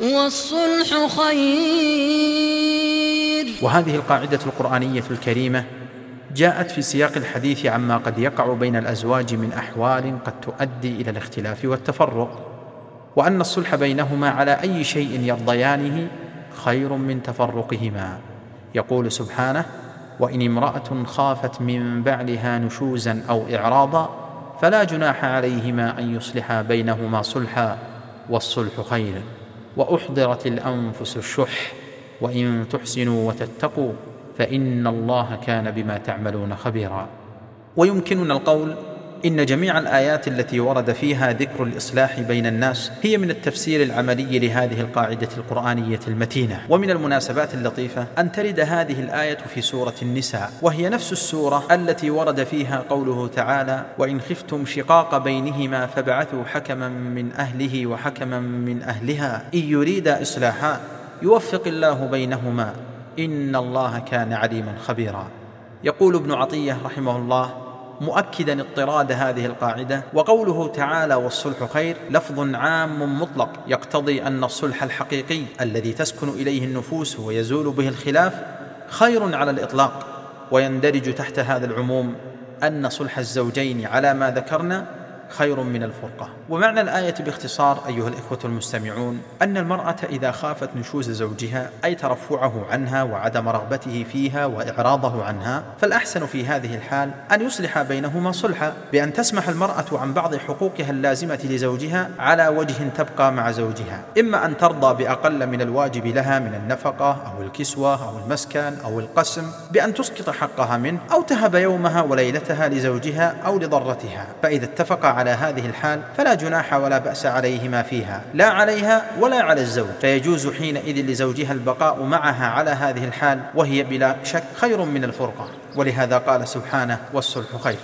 والصلح خير. وهذه القاعدة القرآنية الكريمة جاءت في سياق الحديث عما قد يقع بين الأزواج من أحوال قد تؤدي إلى الاختلاف والتفرق وأن الصلح بينهما على أي شيء يرضيانه خير من تفرقهما. يقول سبحانه وإن امرأة خافت من بعلها نشوزا أو إعراضا فلا جناح عليهما أن يصلحا بينهما صلحا والصلح خير. وأحضرت الأنفس الشح وإن تحسنوا وتتقوا فإن الله كان بما تعملون خبيرا. ويمكننا القول إن جميع الآيات التي ورد فيها ذكر الإصلاح بين الناس هي من التفسير العملي لهذه القاعدة القرآنية المتينة. ومن المناسبات اللطيفة أن ترد هذه الآية في سورة النساء وهي نفس السورة التي ورد فيها قوله تعالى وإن خفتم شقاق بينهما فابعثوا حكما من أهله وحكما من أهلها إن يريدا إصلاحا يوفق الله بينهما إن الله كان عليما خبيرا يقول ابن عطية رحمه الله مؤكدا اضطراد هذه القاعدة وقوله تعالى والصلح خير لفظ عام مطلق يقتضي أن الصلح الحقيقي الذي تسكن إليه النفوس ويزول به الخلاف خير على الإطلاق. ويندرج تحت هذا العموم أن صلح الزوجين على ما ذكرنا خير من الفرقة. ومعنى الآية باختصار أيها الإخوة المستمعون أن المرأة إذا خافت نشوز زوجها أي ترفعه عنها وعدم رغبته فيها وإعراضه عنها فالأحسن في هذه الحال أن يصلح بينهما صلحا بأن تسمح المرأة عن بعض حقوقها اللازمة لزوجها على وجه تبقى مع زوجها. إما أن ترضى بأقل من الواجب لها من النفقة أو الكسوة أو المسكن أو القسم بأن تسقط حقها منه أو تهب يومها وليلتها لزوجها أو لضرتها. فإذا اتفق هذه الحال فلا جناح ولا بأس عليهما فيها. لا عليها ولا على الزوج. فيجوز حينئذ لزوجها البقاء معها على هذه الحال وهي بلا شك خير من الفرقة. ولهذا قال سبحانه والصلح خير.